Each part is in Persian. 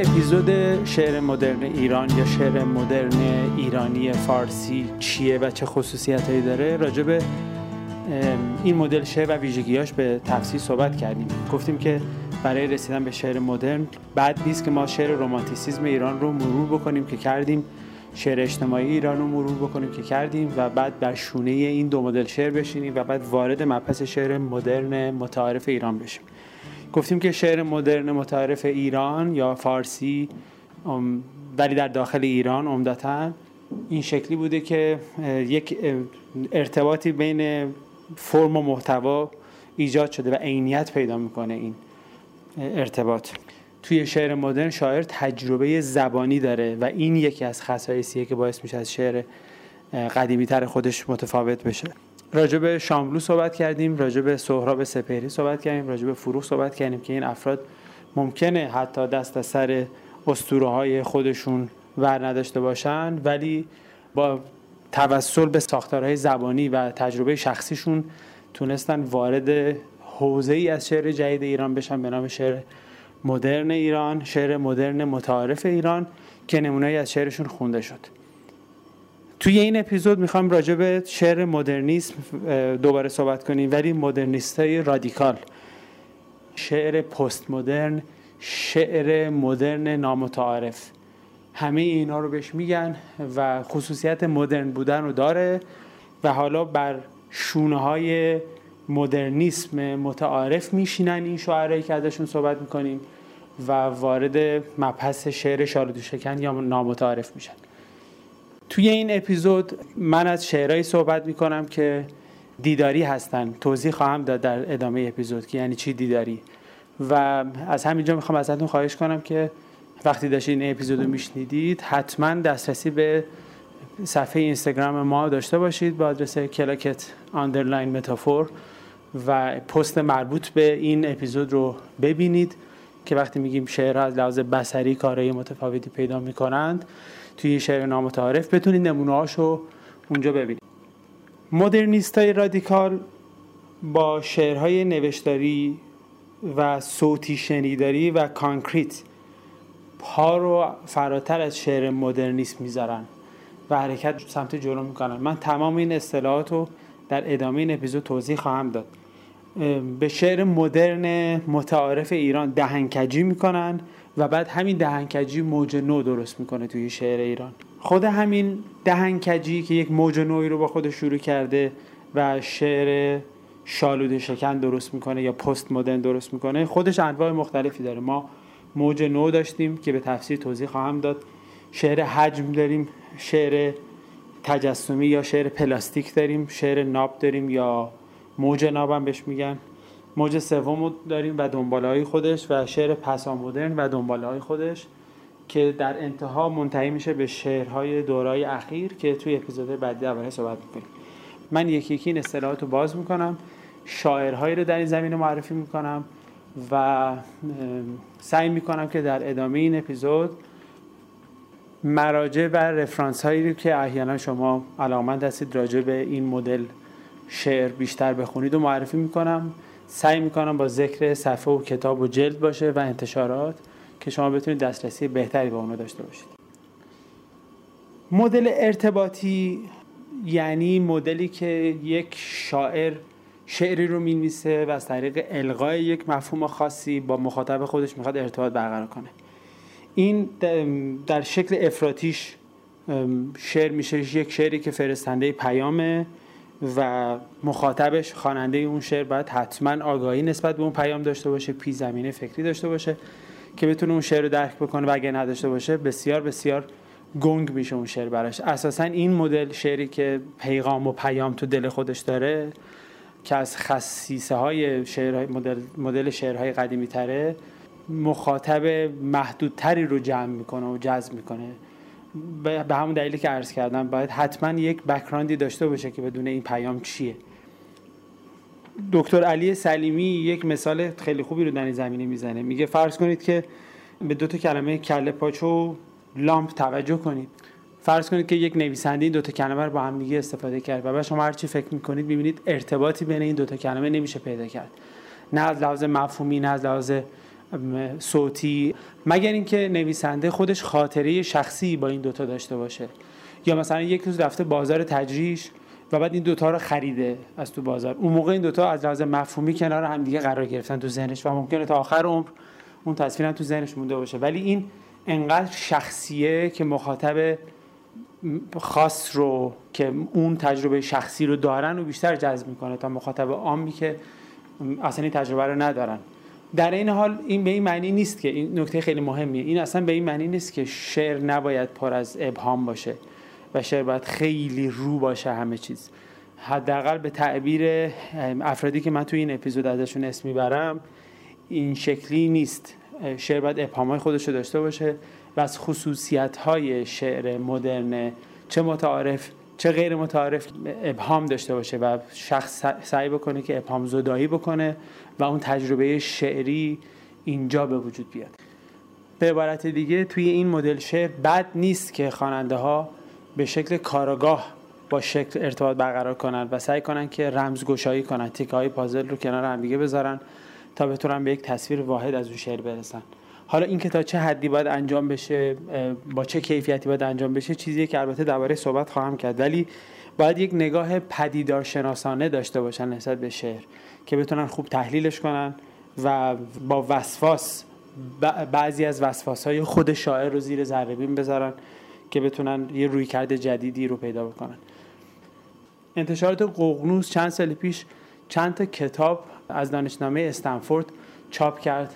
اپیزود شعر مدرن ایران یا شعر مدرن ایرانی فارسی چیه و چه خصوصیت هایی داره؟ راجع به این مدل شعر و ویژگیاش به تفصیل صحبت کردیم. گفتیم که برای رسیدن به شعر مدرن بعد نیست که ما شعر رومانتیسیزم ایران رو مرور بکنیم که کردیم شعر اجتماعی ایران رو مرور بکنیم که کردیم و بعد بر شونه این دو مدل شعر بشینیم و بعد وارد مبحث شعر مدرن متعارف ایران بشیم. گفتیم که شعر مدرن متعارف ایران یا فارسی ولی در داخل ایران عمدتا این شکلی بوده که یک ارتباطی بین فرم و محتوا ایجاد شده و عینیت پیدا می‌کنه این ارتباط. توی شعر مدرن شاعر تجربه زبانی داره و این یکی از خصایصیه که باعث میشه از شعر قدیمی تر خودش متفاوت بشه. راجع به شاملو صحبت کردیم راجع به سهراب سپهری صحبت کردیم راجع به فروغ صحبت کردیم که این افراد ممکنه حتی دست از سر اسطوره های خودشون ور نداشته باشن ولی با توسل به ساختارهای زبانی و تجربه شخصیشون تونستن وارد حوزه ای از شعر جدید ایران بشن به نام شعر مدرن ایران شعر مدرن متعارف ایران که نمونه‌ای از شعرشون خونده شد. توی این اپیزود می‌خوام راجع به شعر مدرنیسم دوباره صحبت کنیم ولی مدرنیست های رادیکال. شعر پست مدرن شعر مدرن نامتعارف. همه اینا رو بهش میگن و خصوصیت مدرن بودن رو داره و حالا بر شونه های مدرنیسم متعارف میشینن این شعرهایی که ازشون صحبت می‌کنیم و وارد مبحث شعر شالودو شکن یا نامتعارف میشن. توی این اپیزود من از شعرهایی صحبت می‌کنم که دیداری هستن. توضیح خواهم داد در ادامه اپیزود که یعنی چی دیداری. و از همینجا می‌خوام ازتون خواهش کنم که وقتی داشتید این اپیزود رو میشنیدید حتما دسترسی به صفحه اینستاگرام ما داشته باشید با آدرس کلاکت underline metaphor و پست مربوط به این اپیزود رو ببینید که وقتی میگیم شعرها از لحاظ بصری کارهای متفاوتی پیدا می‌کنند توی شعر نامتعارف بتونید نمونه رو اونجا ببینید. مدرنیست های رادیکال با شعرهای نوشتاری و صوتی شنیداری و concrete پا رو فراتر از شعر مدرنیست می‌ذارن و حرکت سمت جلو می‌کنن. من تمام این اصطلاحات رو در ادامه این اپیزود توضیح خواهم داد. به شعر مدرن متعارف ایران دهنکجی می‌کنن و بعد همین دهنکجی موج نو درست می‌کنه توی شعر ایران. خود همین دهنکجی که یک موج نوی رو با خودش شروع کرده و شعر شالود شکن درست می‌کنه یا پست مدرن درست می‌کنه خودش انواع مختلفی داره. ما موج نو داشتیم که به تفسیر توضیح خواهم داد. شعر حجم داریم شعر تجسمی یا شعر پلاستیک داریم شعر ناب داریم یا موج ناب هم بهش میگن. موج سوم داریم و دنباله های خودش و شعر پسا مدرن و دنباله های خودش که در انتها منتهی میشه به شعرهای دورای اخیر که توی اپیزود بعدی درباره صحبت می‌کنیم. من یکی یکی این اصطلاحات رو باز می‌کنم شاعرهایی رو در این زمینه معرفی می‌کنم و سعی می‌کنم که در ادامه این اپیزود مراجع و رفرانس هایی رو که احیانا شما علامت هستید راجع به این مدل شعر بیشتر بخونید و معرفی می‌کنم. سعی می‌کنم با ذکر صفحه و کتاب و جلد باشه و انتشارات که شما بتونید دسترسی بهتری به اونو داشته باشید. مدل ارتباطی یعنی مدلی که یک شاعر شعری رو می‌نویسه و از طریق القای یک مفهوم خاصی با مخاطب خودش می‌خواد ارتباط برقرار کنه. این در شکل افراتیش شعر میشه. یک شعری که فرستنده پیامه. و مخاطبش خواننده اون شعر باید حتما آگاهی نسبت به اون پیام داشته باشه پی زمینه فکری داشته باشه که بتونه اون شعر رو درک بکنه و اگه نداشته باشه بسیار بسیار گنگ میشه اون شعر براش. اساسا این مدل شعری که پیغام و پیام تو دل خودش داره که از خصیصه های شعر مدل, مدل شعرهای قدیمی تره مخاطب محدودتری رو جمع می‌کنه و جذب می‌کنه. به همون دلیلی که عرض کردم باید حتما یک بکراندی داشته باشه که بدون این پیام چیه. دکتر علی سلیمی یک مثال خیلی خوبی رو در این زمینه می‌زنه. میگه فرض کنید که به دو تا کلمه کله پاچو لامپ توجه کنید. فرض کنید که یک نویسنده این دو تا کلمه رو با هم دیگه استفاده کرد و بعد شما هر چی فکر می‌کنید می‌بینید ارتباطی بین این دو تا کلمه نمیشه پیدا کرد. نه از لحاظ مفهومی نه از لحاظ صوتی مگر اینکه نویسنده خودش خاطره شخصی با این دوتا داشته باشه. یا مثلا یک روز رفته بازار تجریش و بعد این دوتا رو خریده از تو بازار. اون موقع این دوتا از لحاظ مفهومی کنار هم دیگه قرار گرفتن تو ذهنش و ممکنه تا آخر عمر اون تصویر هم تو ذهنش مونده باشه. ولی این انقدر شخصیه که مخاطب خاص رو که اون تجربه شخصی رو دارن و بیشتر جذب می‌کنه تا مخاطب عامی که اصلا این تجربه رو ندارن. در این حال این به این معنی نیست که این نکته خیلی مهمیه. این اصلا به این معنی نیست که شعر نباید پر از ابهام باشه و شعر باید خیلی رو باشه همه چیز. حداقل به تعبیر افرادی که من توی این اپیزود ازشون اسم می‌برم این شکلی نیست. شعر باید ابهام خودش رو داشته باشه و از خصوصیت های شعر مدرن چه متعارف چه غیر متعارف ابهام داشته باشه و شخص سعی بکنه که ابهام زدایی بکنه و اون تجربه شعری اینجا به وجود بیاد. به عبارت دیگه توی این مدل شعر بد نیست که خواننده ها به شکل کاراگاه با شکل ارتباط برقرار کنن و سعی کنن که رمزگشایی کنن. تیکه های پازل رو کنار هم دیگه بذارن تا بتونن به یک تصویر واحد از اون شعر برسن. حالا این که تا چه حدی باید انجام بشه با چه کیفیتی باید انجام بشه چیزیه که البته درباره صحبت خواهم کرد. ولی باید یک نگاه پدیدار شناسانه داشته باشن نسبت به شعر که بتونن خوب تحلیلش کنن و با وسواس بعضی از وسواس های خود شاعر رو زیر ذره بین بذارن که بتونن یه رویکرد جدیدی رو پیدا بکنن. انتشارات ققنوس چند سال پیش چند تا کتاب از دانشنامه استنفورد چاپ کرد.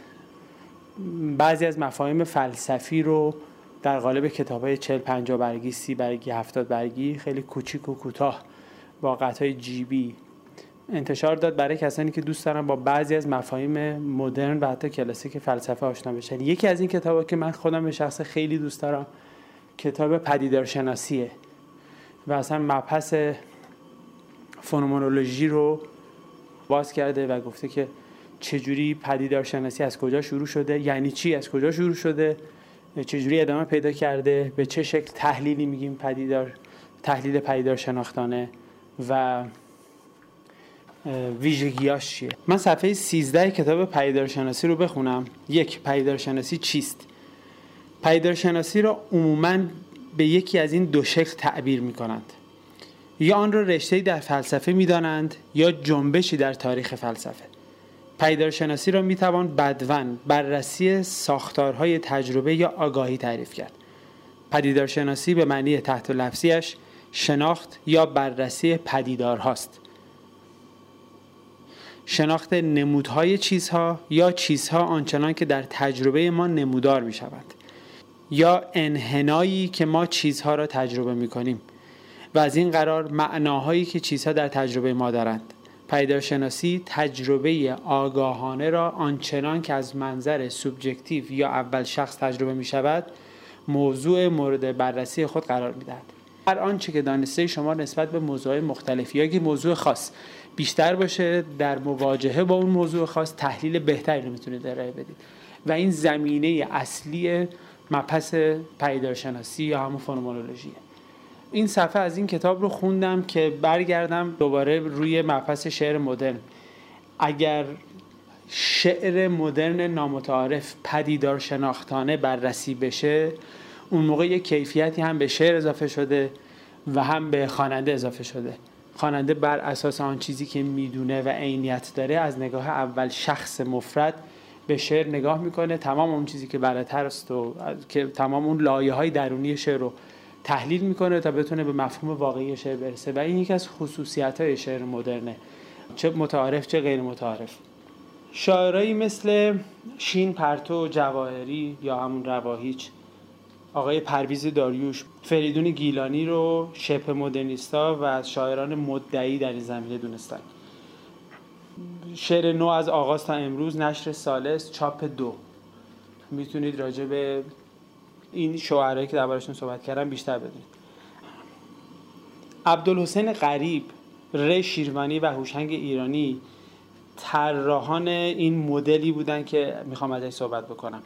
بعضی از مفاهیم فلسفی رو در قالب کتاب های 40 50 برگی 30 برگی 70 برگی خیلی کوچیک و کوتاه با های جیبی انتشار داد برای کسانی که دوست دارن با بعضی از مفاهیم مدرن و حتی کلاسیک فلسفه آشنا بشن. یکی از این کتابا که من خودم به شخص خیلی دوست دارم کتاب پدیدارشناسیه و اصلا مبحث فنومنولوژی رو باز کرده و گفته که چجوری پدیدارشناسی از کجا شروع شده؟ یعنی چی از کجا شروع شده؟ چجوری ادامه پیدا کرده؟ به چه شکل تحلیلی میگیم پدیدار تحلیل پدیدار شناختانه و ویژگیاش چیه؟ من صفحه 13 کتاب پدیدارشناسی رو بخونم. یک پدیدارشناسی چیست؟ پدیدارشناسی را عموما به یکی از این دو شکل تعبیر می کنند یا آن را رشته در فلسفه می دانند یا جنبشی در تاریخ فلسفه. پیدارشناسی را می توان بدون بررسی ساختارهای تجربه یا آگاهی تعریف کرد. پدیدارشناسی به معنی تحت لفظیش شناخت یا بررسی پدیدار هاست شناخت نمودهای چیزها یا چیزها آنچنان که در تجربه ما نمودار می شود یا انحنایی که ما چیزها را تجربه می کنیم و از این قرار معناهایی که چیزها در تجربه ما دارند. پیداشناسی تجربه آگاهانه را آنچنان که از منظر سوبجکتیو یا اول شخص تجربه می شود موضوع مورد بررسی خود قرار می دهد هر آنچه که دانسته شما نسبت به موضوع مختلفی یا موضوع خاص بیشتر باشه در مواجهه با اون موضوع خاص تحلیل بهتری رو می‌تونید ارائه بدید. و این زمینه اصلی مبحث پیدارشناسی یا همون فنومنولوژیه این صفحه از این کتاب رو خوندم که برگردم دوباره روی مبحث شعر مدرن. اگر شعر مدرن نامتعارف پدیدار شناختانه بررسی بشه اون موقع یک کیفیتی هم به شعر اضافه شده و هم به خواننده اضافه شده. خواننده بر اساس آن چیزی که می‌دونه و عینیت داره از نگاه اول شخص مفرد به شعر نگاه می‌کنه. تمام اون چیزی که بالاتر است و که تمام اون لایه های درونی شعر رو تحلیل می‌کنه تا بتونه به مفهوم واقعی شعر برسه. و این یکی از خصوصیت های شعر مدرنه. چه متعارف چه غیر متعارف. شاعرایی مثل شین پرتو جواهری یا همون رواهیچ آقای پرویز داریوش فریدون گیلانی رو شبه مدرنیستا و از شاعران مدعی در این زمینه دونستن. شعر نو از آغاز تا امروز نشر سالس چاپ دو. می‌تونید راجع به این شعرهایی که دربارشون صحبت کردم بیشتر بدونید. عبدالحسین غریب ره شیروانی و هوشنگ ایرانی طراحان این مدلی بودن که می‌خوام ازش صحبت بکنم.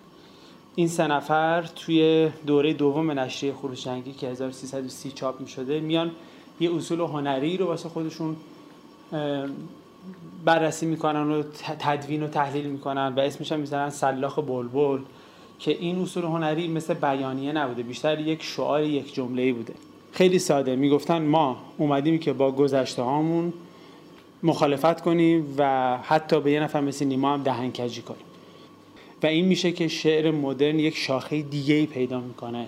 این سه نفر توی دوره دوم نشریه خروشنگی که 1330 چاپ می شده میان یه اصول هنری رو واسه خودشون بررسی می‌کنن و تدوین و تحلیل می‌کنن و اسمش هم می‌ذارن سلاخ بلبل. که این اصول هنری مثل بیانیه نبوده بیشتر یک شعار یک جمله بوده. خیلی ساده می‌گفتن ما اومدیم که با گذشته هامون مخالفت کنیم و حتی به یه نفر مثل نیما هم دهنکجی کنیم. و این میشه که شعر مدرن یک شاخه دیگه ای پیدا می‌کنه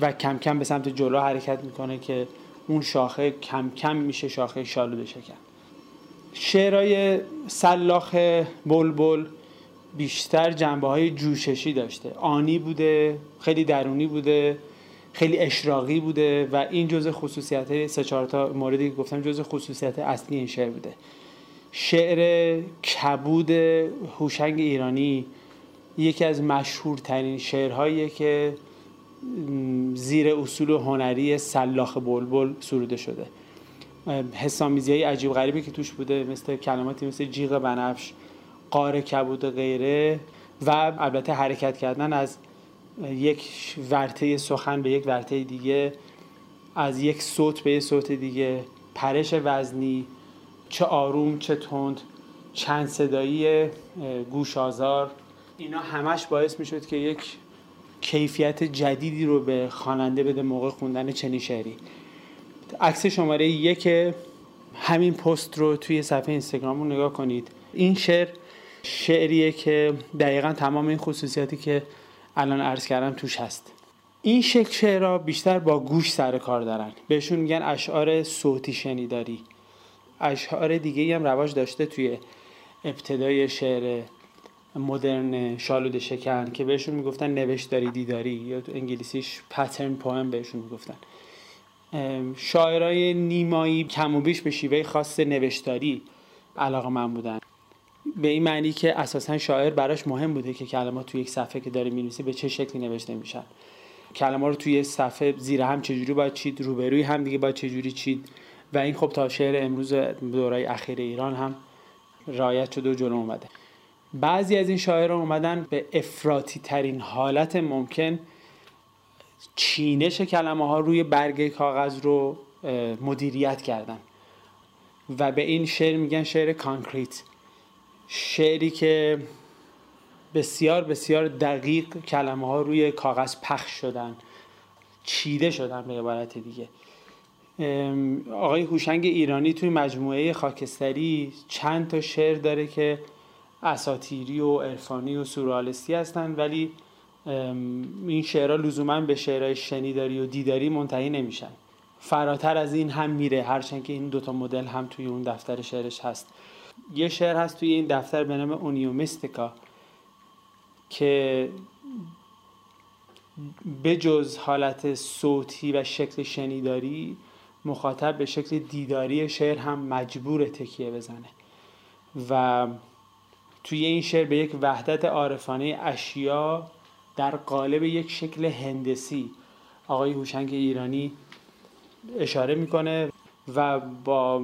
و کم کم به سمت جلو حرکت می‌کنه که اون شاخه کم کم میشه شاخه شالوده شکن. شعرهای سلاخ بلبل بیشتر جنبه های جوششی داشته. آنی بوده خیلی درونی بوده خیلی اشراقی بوده و این جزء خصوصیت سه چهار تا موردی که گفتم جزء خصوصیت اصلی این شعر بوده. شعر کبود هوشنگ ایرانی یکی از مشهورترین شعرهاییه که زیر اصول هنری سلاخ بلبل سروده شده. حسامیزی های عجیب غریبی که توش بوده مثل کلماتی مثل جیغ بنفش قار کبود و غیره و البته حرکت کردن از یک ورته سخن به یک ورته دیگه از یک صوت به یک صوت دیگه. پرش وزنی چه آروم چه تند چند صدایی گوش آزار. اینا همش باعث می شد که یک کیفیت جدیدی رو به خواننده بده موقع خوندن چنین شعری. عکس شماره یک همین پست رو توی صفحه اینستاگرام نگاه کنید. این شعر شعریه که دقیقا تمام این خصوصیاتی که الان عرض کردم توش هست. این شکل شعرها بیشتر با گوش سر کار دارن. بهشون میگن اشعار صوتی شنیداری. اشعار دیگه هم رواج داشته توی ابتدای شعر مدرن شالود شکن که بهشون می‌گفتن نوشتاری دیداری یا تو انگلیسیش پترن پوهم بهشون می‌گفتن. شاعرای نیمایی کم و بیش به شیوه خاص نوشتاری علاقه من بودن. به این معنی که اساسا شاعر براش مهم بوده که کلمات توی یک صفحه که داره می‌نویسه به چه شکلی نوشته میشن. کلمات رو توی صفحه زیر هم چجوری باید چید روبروی هم دیگه باید چجوری چید. و این خب تا شعر امروز دورای اخیر ایران هم رعایت شده و جلو اومده. بعضی از این شاعران اومدن به افراطی ترین حالت ممکن چینش کلمه ها روی برگ کاغذ رو مدیریت کردن. و به این شعر میگن شعر concrete. شعری که بسیار بسیار دقیق کلمه ها روی کاغذ پخش شدن چیده شدن به عبارت دیگه. آقای هوشنگ ایرانی توی مجموعه خاکستری چند تا شعر داره که اساتیری و عرفانی و سورالستی هستن ولی این شعرها لزوما به شعرهای شنیداری و دیداری منتهی نمیشن. فراتر از این هم میره هرچند که این دوتا مدل هم توی اون دفتر شعرش هست. یه شعر هست توی این دفتر به نام اونیومیستیکا که بجز حالت صوتی و شکل شنیداری مخاطب به شکل دیداری شعر هم مجبور تکیه بزنه. و توی این شعر به یک وحدت عارفانه اشیا در قالب یک شکل هندسی آقای هوشنگ ایرانی اشاره می‌کنه. و با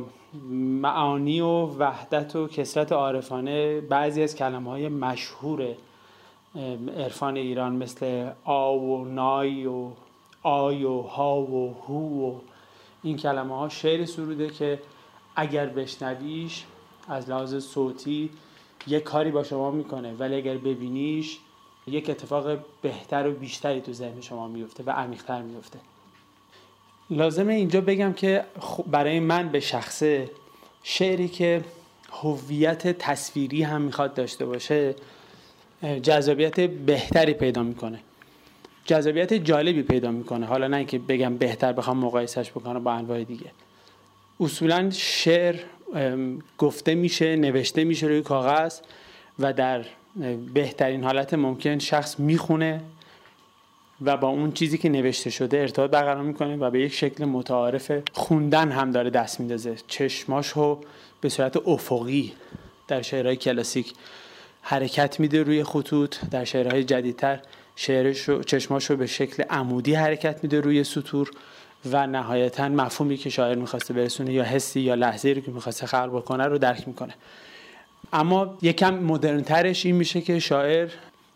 معانی و وحدت و کسرت عارفانه بعضی از کلمه های مشهور عرفان ایران مثل آ و نای و آی و ها و هو و این کلمه ها شعر سروده که اگر بشنویش از لحاظ صوتی یک کاری با شما می‌کنه ولی اگر ببینیش یک اتفاق بهتر و بیشتری تو ذهن شما میفته و عمیقتر میفته لازمه اینجا بگم که برای من به شخصه شعری که هویت تصویری هم می‌خواد داشته باشه جذابیت بهتری پیدا می‌کنه. جذابیت جالبی پیدا می‌کنه. حالا نه که بگم بهتر بخوام مقایسش بکنم با انواع دیگه. اصولا شعر گفته میشه نوشته میشه روی کاغذ و در بهترین حالت ممکن شخص می‌خونه. و با اون چیزی که نوشته شده ارتباط برقرار می‌کنه و به یک شکل متعارف خوندن هم داره دست میندازه. چشماش رو به صورت افقی در شعرهای کلاسیک حرکت میده روی خطوط. در شعرهای جدیدتر شعرش رو چشماش رو به شکل عمودی حرکت میده روی سطور و نهایتا مفهومی که شاعر می‌خواسته برسونه یا حسی یا لحظه رو که می‌خواسته خلق بکنه رو درک می‌کنه. اما یکم مدرنترش این میشه که شاعر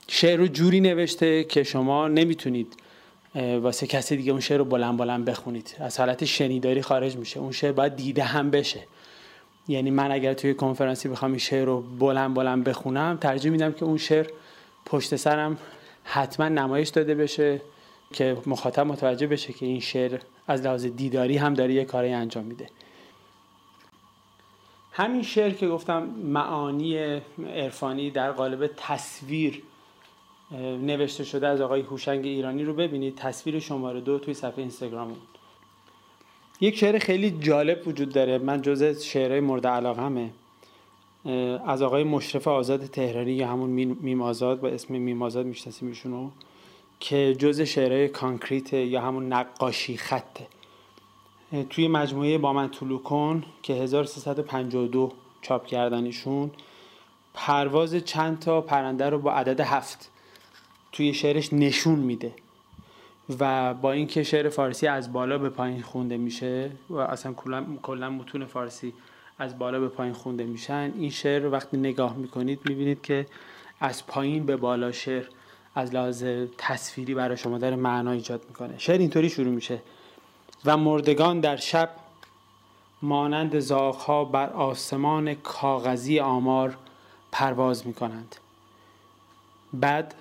شعر رو جوری نوشته که شما نمی‌تونید واسه کسی دیگه اون شعر رو بلند بلند بخونید. از حالت شنیداری خارج میشه. اون شعر باید دیده هم بشه. یعنی من اگر توی کنفرانسی بخوام این شعر رو بلند بلند بخونم ترجیح میدم که اون شعر پشت سرم حتما نمایش داده بشه که مخاطب متوجه بشه که این شعر از لحاظ دیداری هم داره یه کاری انجام میده. همین شعر که گفتم معانی عرفانی در قالب تصویر نوشته شده از آقای هوشنگ ایرانی رو ببینید. تصویر شماره دو توی صفحه اینستاگرام یک شعر خیلی جالب وجود داره. من جز شعرهای مورد علاقمه. از آقای مشرف آزاد تهرانی یا همون میم آزاد با اسم میم آزاد می‌شناسیم ایشونو که جز شعرهای concrete یا همون نقاشی خطه توی مجموعه با من طلوع کن که 1352 چاپ کردن پرواز چند تا پرنده رو با عدد هفت. توی شعرش نشون میده. و با اینکه شعر فارسی از بالا به پایین خونده میشه و اصلا کلا متون فارسی از بالا به پایین خونده میشن این شعر وقتی نگاه می‌کنید می‌بینید که از پایین به بالا شعر از لحاظ تصویری برای شما داره معنا ایجاد می‌کنه. شعر اینطوری شروع میشه. و مردگان در شب مانند زاغها بر آسمان کاغذی آمار پرواز می‌کنند. بعد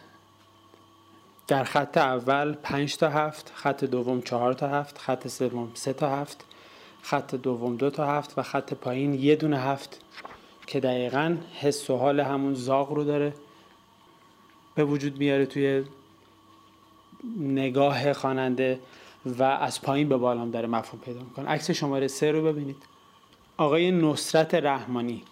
در خط اول 5 تا هفت خط دوم 4 تا هفت خط سوم 3 تا هفت خط دوم دو تا هفت و خط پایین یه دونه هفت که دقیقا حس و حال همون زاغ رو داره. به وجود میاره توی نگاه خواننده و از پایین به بالام داره مفهوم پیدا می‌کنه. عکس شماره سه رو ببینید. آقای نصرت رحمانی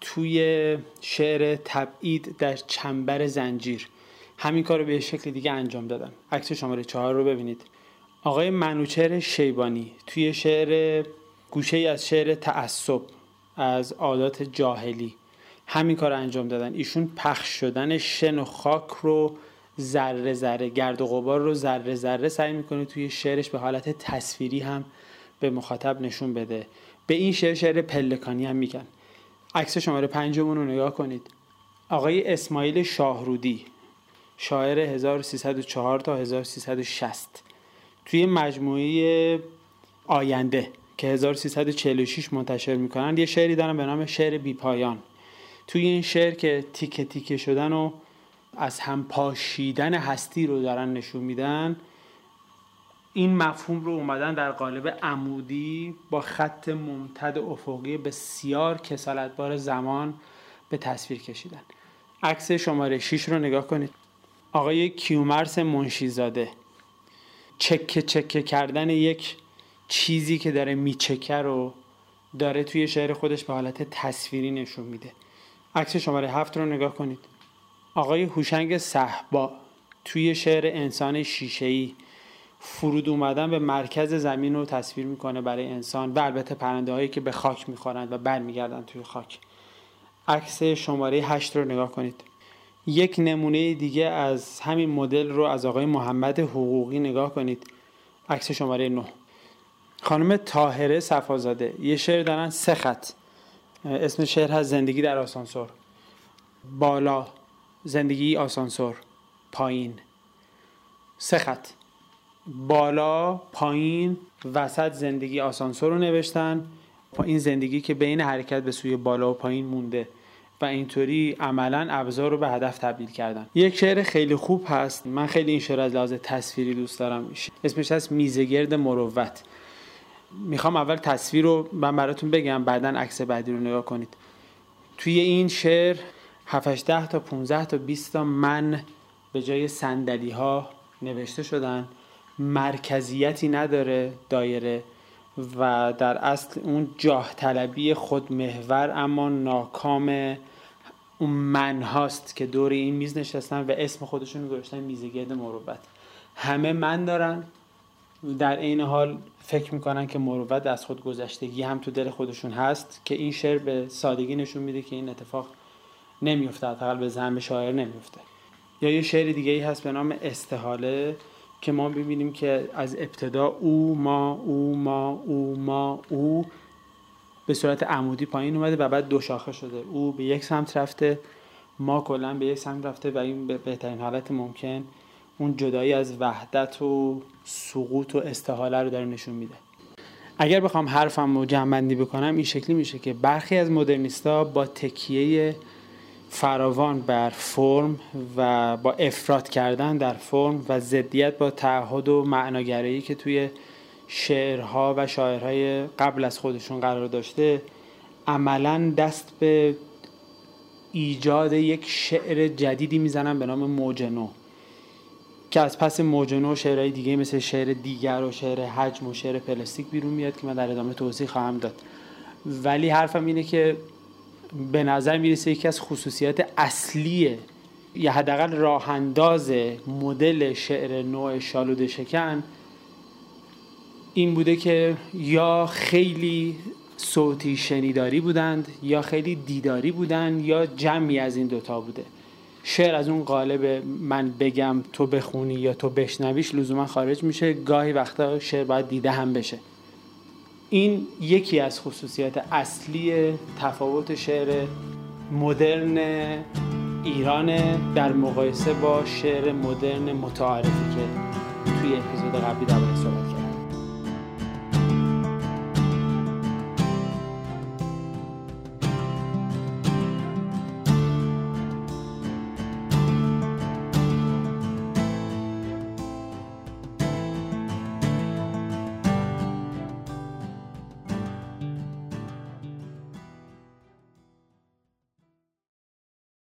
توی شعر تبعید در چنبر زنجیر. همین کار رو به شکل دیگه انجام دادن. عکس شماره چهار رو ببینید. آقای منوچهر شیبانی توی شعر گوشه ای از شعر تعصب از عادات جاهلی. همین کار انجام دادن. ایشون پخش شدن شن و خاک رو ذره ذره گرد و غبار رو ذره ذره سعی می‌کنه توی شعرش به حالت تصویری هم به مخاطب نشون بده. به این شعر شعر پلکانی هم میگن. عکس شماره پنجمون رو نگاه کنید. آقای اسماعیل شاهرودی. شاعر 1304 تا 1360 توی مجموعه آینده که 1346 منتشر می‌کنن یه شعری دارن به نام شعر بی پایان. توی این شعر که تیکه تیکه شدن و از هم پاشیدن هستی رو دارن نشون میدن این مفهوم رو اومدن در قالب عمودی با خط ممتد افقی بسیار کسالتبار زمان به تصویر کشیدن. عکس شماره 6 رو نگاه کنید. آقای کیومرس منشیزاده. چکه چکه کردن یک چیزی که داره میچکه رو داره توی شعر خودش به حالت تصویری نشون میده. عکس شماره هفت رو نگاه کنید. آقای هوشنگ صحبا توی شعر انسان شیشه‌ای فرود اومدن به مرکز زمین رو تصویر می‌کنه برای انسان و البته پرنده هایی که به خاک می‌خورند و برمیگردن توی خاک. عکس شماره هشت رو نگاه کنید. یک نمونه دیگه از همین مدل رو از آقای محمد حقوقی نگاه کنید. عکس شماره 9 خانم تاهره صفازاده. یه شعر دارن سه خط. اسم شعر هست زندگی در آسانسور. بالا زندگی آسانسور. پایین. سه خط. بالا پایین وسط زندگی آسانسور رو نوشتن. این زندگی که بین حرکت به سوی بالا و پایین مونده. و اینطوری عملا ابزار رو به هدف تبدیل کردن. یک شعر خیلی خوب هست. من خیلی این شعر از لحاظ تصویری دوست دارم. اسمش هست میزگرد مروت. می‌خوام اول تصویر رو من براتون بگم بعدا عکس بعدی رو نگاه کنید. توی این شعر 7 10 تا 15 تا 20 تا من به جای صندلی ها نوشته شدن. مرکزیتی نداره دایره و در اصل اون جاه طلبی خود محور اما ناکام اون من هاست که دور این میز نشستن و اسم خودشون گذاشتن میزگرد مروت. همه من دارن. در عین حال فکر می‌کنن که مروت از خود گذشتگی هم تو دل خودشون هست که این شعر به سادگی نشون میده که این اتفاق نمیفته حداقل به زعم شاعر نمیفته یا یه شعر دیگه ای هست به نام استحاله که ما ببینیم که از ابتدا او ما او ما او ما او به صورت عمودی پایین اومده و بعد دو شاخه شده. او به یک سمت رفته ما کلا به یک سمت رفته و این به بهترین حالت ممکن اون جدایی از وحدت و سقوط و استحاله رو داره نشون میده. اگر بخوام حرفم رو جمعبندی بکنم این شکلی میشه که برخی از مدرنیستا با تکیه فراوان بر فرم و با افراد کردن در فرم و ضدیت با تعهد و معناگرایی که توی شعرها و شاعرهای قبل از خودشون قرار داشته عملا دست به ایجاد یک شعر جدیدی می‌زنن به نام موجنو که از پس موجنو شعرهای دیگه مثل شعر دیگر و شعر حجم و شعر پلاستیک بیرون میاد که من در ادامه توضیح خواهم داد. ولی حرفم اینه که به نظر می‌رسه یکی از خصوصیات اصلی یا حداقل راه انداز مدل شعر نوع شالوده شکن این بوده که یا خیلی صوتی شنیداری بودند یا خیلی دیداری بودند یا جمعی از این دوتا بوده. شعر از اون قالب من بگم تو بخونی یا تو بشنویش لزوما خارج میشه. گاهی وقتا شعر باید دیده هم بشه. این یکی از خصوصیات اصلی تفاوت شعر مدرن ایران در مقایسه با شعر مدرن متعارفی که توی اپیزود قبلی درباره صحبت کردم